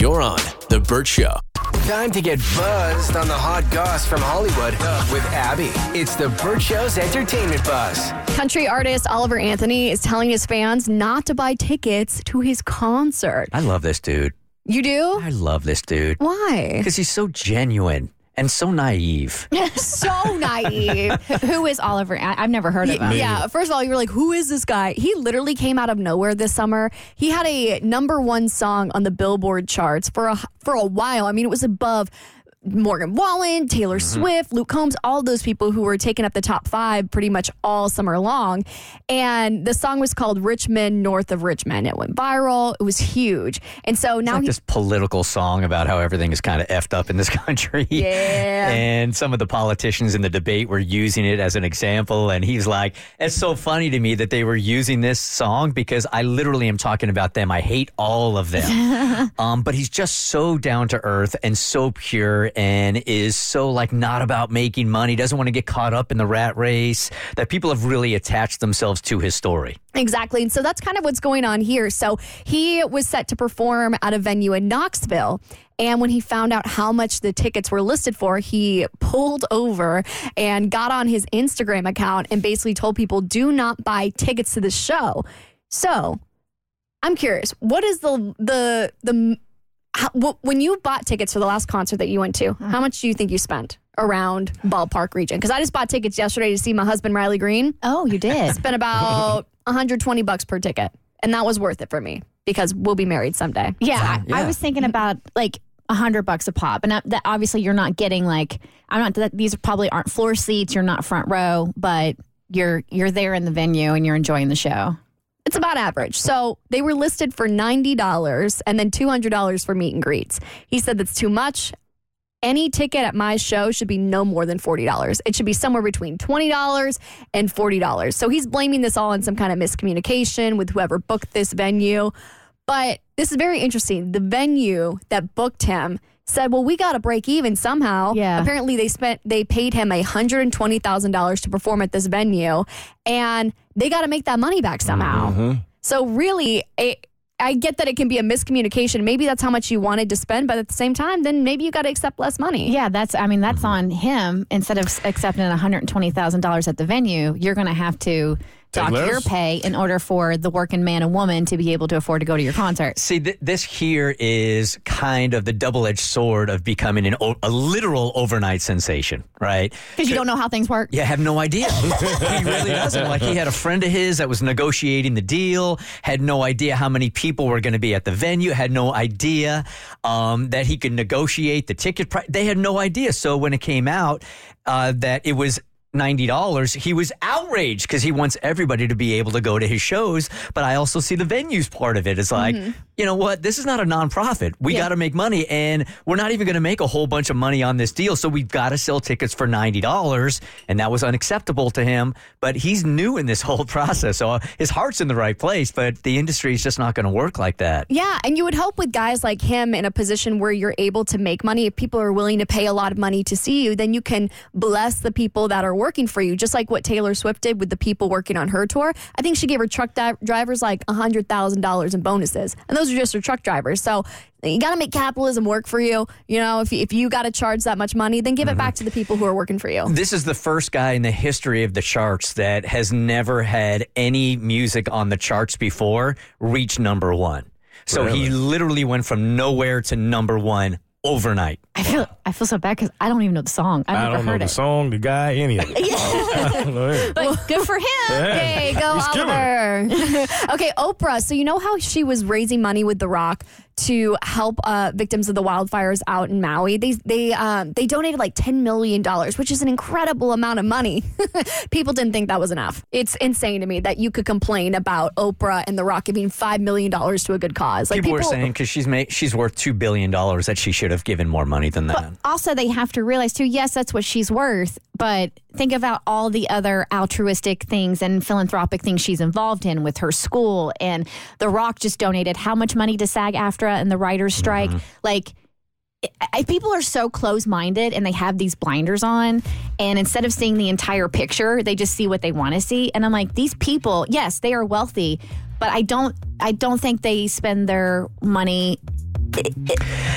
You're on The Burt Show. Time to get buzzed on the hot goss from Hollywood with Abby. It's the Burt Show's entertainment buzz. Country artist Oliver Anthony is telling his fans not to buy tickets to his concert. I love this dude. You do? I love this dude Why? because he's so genuine and so naive. so naive. Who is Oliver? I, I've never heard of him. Yeah, first of all, you were like, who is this guy? He literally came out of nowhere this summer. He had a number one song on the Billboard charts for a for a while. I mean, it was above Morgan Wallen, Taylor Swift, Luke Combs, all those people who were taking up the top five pretty much all summer long. And the song was called Rich Men North of Richmond. It went viral. It was huge. And so now like he- this political song about how everything is kind of effed up in this country. Yeah. And some of the politicians in the debate were using it as an example. And he's like, it's so funny to me that they were using this song because I literally am talking about them. I hate all of them. um, but he's just so down to earth and so pure and is so like not about making money, doesn't want to get caught up in the rat race that people have really attached themselves to his story. Exactly. And so that's kind of what's going on here. So he was set to perform at a venue in Knoxville. And when he found out how much the tickets were listed for, he pulled over and got on his Instagram account and basically told people, do not buy tickets to the show. So I'm curious, what is the, the, the, how, wh- when you bought tickets for the last concert that you went to, mm. how much do you think you spent around ballpark region? Because I just bought tickets yesterday to see my husband, Riley Green Oh, you did. spent about 120 bucks per ticket and that was worth it for me because we'll be married someday Yeah, I, I was thinking about like a hundred bucks a pop, and that obviously you're not getting like I'm not. That, these probably aren't floor seats. You're not front row, but you're you're there in the venue and you're enjoying the show. It's about average. So they were listed for $90 and then $200 for meet and greets. He said that's too much. Any ticket at my show should be no more than $40 it should be somewhere between $20 and $40 so he's blaming this all on some kind of miscommunication with whoever booked this venue. But this is very interesting. The venue that booked him said, "Well, we got to break even somehow." Yeah. Apparently, they spent they paid him hundred and twenty thousand dollars to perform at this venue, and they got to make that money back somehow. Mm-hmm. Mm-hmm. So really, it, I get that it can be a miscommunication. Maybe that's how much you wanted to spend, but at the same time, then maybe you got to accept less money. Yeah, that's. I mean, that's mm-hmm. on him. Instead of s- accepting one hundred and twenty thousand dollars at the venue, you're going to have to dock your pay in order for the working man and woman to be able to afford to go to your concert. See, th- this here is kind of the double edged sword of becoming an o- a literal overnight sensation, right? Because you don't know how things work. Yeah, I have no idea. he really doesn't. Like, he had a friend of his that was negotiating the deal, had no idea how many people were going to be at the venue, had no idea um, that he could negotiate the ticket price. They had no idea. So when it came out uh, that it was $90, he was outraged because he wants everybody to be able to go to his shows. But I also see the venues part of it. It's like, mm-hmm. you know what? This is not a nonprofit. We got to make money, and we're not even going to make a whole bunch of money on this deal. So we've got to sell tickets for $90. And that was unacceptable to him. But he's new in this whole process. So his heart's in the right place, but the industry is just not going to work like that. Yeah, and you would hope with guys like him in a position where you're able to make money, if people are willing to pay a lot of money to see you, then you can bless the people that are working for you, just like what Taylor Swift did with the people working on her tour. I think she gave her truck di- drivers like $100,000 in bonuses, and those are just her truck drivers. So you got to make capitalism work for you. You know, if, if you got to charge that much money, then give it back to the people who are working for you. This is the first guy in the history of the charts that has never had any music on the charts before reach number one. So he literally went from nowhere to number one overnight. I feel I feel so bad because I don't even know the song. I've I never don't know heard the it. song, the guy, any of it. I don't know it. But good for him. Hey, go He's killing Oliver. okay, Oprah. So you know how she was raising money with The Rock to help uh, victims of the wildfires out in Maui. They they um, they donated like ten million dollars, which is an incredible amount of money. People didn't think that was enough. It's insane to me that you could complain about Oprah and The Rock giving five million dollars to a good cause. Like people, were saying because she's made, she's worth two billion dollars that she should have given more money than that. also they have to realize too yes that's what she's worth but think about all the other altruistic things and philanthropic things she's involved in with her school. And the rock just donated how much money to SAG-AFTRA and the writers mm-hmm. strike. Like I- I, people are so close-minded and they have these blinders on and instead of seeing the entire picture they just see what they want to see. And i'm like these people yes they are wealthy but i don't i don't think they spend their money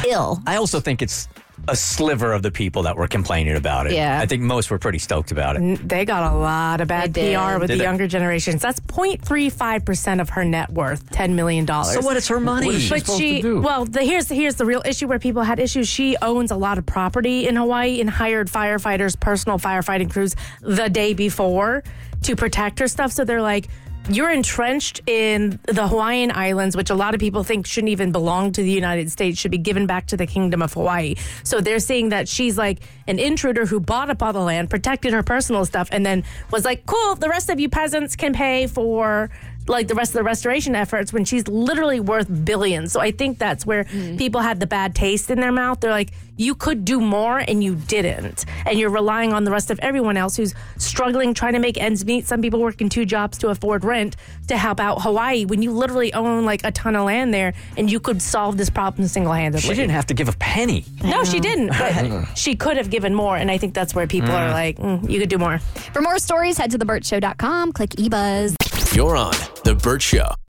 ill. I also think it's a sliver of the people that were complaining about it. Yeah. I think most were pretty stoked about it. They got a lot of bad They did. PR with Did the they? younger generations. That's 0.35% of her net worth, $10 million. So what? It's her money. What is she But supposed she, to do? well, the, here's here's the real issue where people had issues. She owns a lot of property in Hawaii and hired firefighters, personal firefighting crews, the day before to protect her stuff. So they're like, you're entrenched in the Hawaiian Islands, which a lot of people think shouldn't even belong to the United States, should be given back to the Kingdom of Hawaii. So they're saying that she's like an intruder who bought up all the land, protected her personal stuff, and then was like, cool, the rest of you peasants can pay for like the rest of the restoration efforts when she's literally worth billions. So I think that's where mm. people had the bad taste in their mouth. They're like, you could do more and you didn't. And you're relying on the rest of everyone else who's struggling, trying to make ends meet. Some people working two jobs to afford rent to help out Hawaii when you literally own like a ton of land there and you could solve this problem single handedly. She didn't have to give a penny. No, she didn't. But mm. she could have given more. And I think that's where people are mm. like, mm, you could do more. For more stories, head to theburtshow.com, click eBuzz. You're on The Burt Show.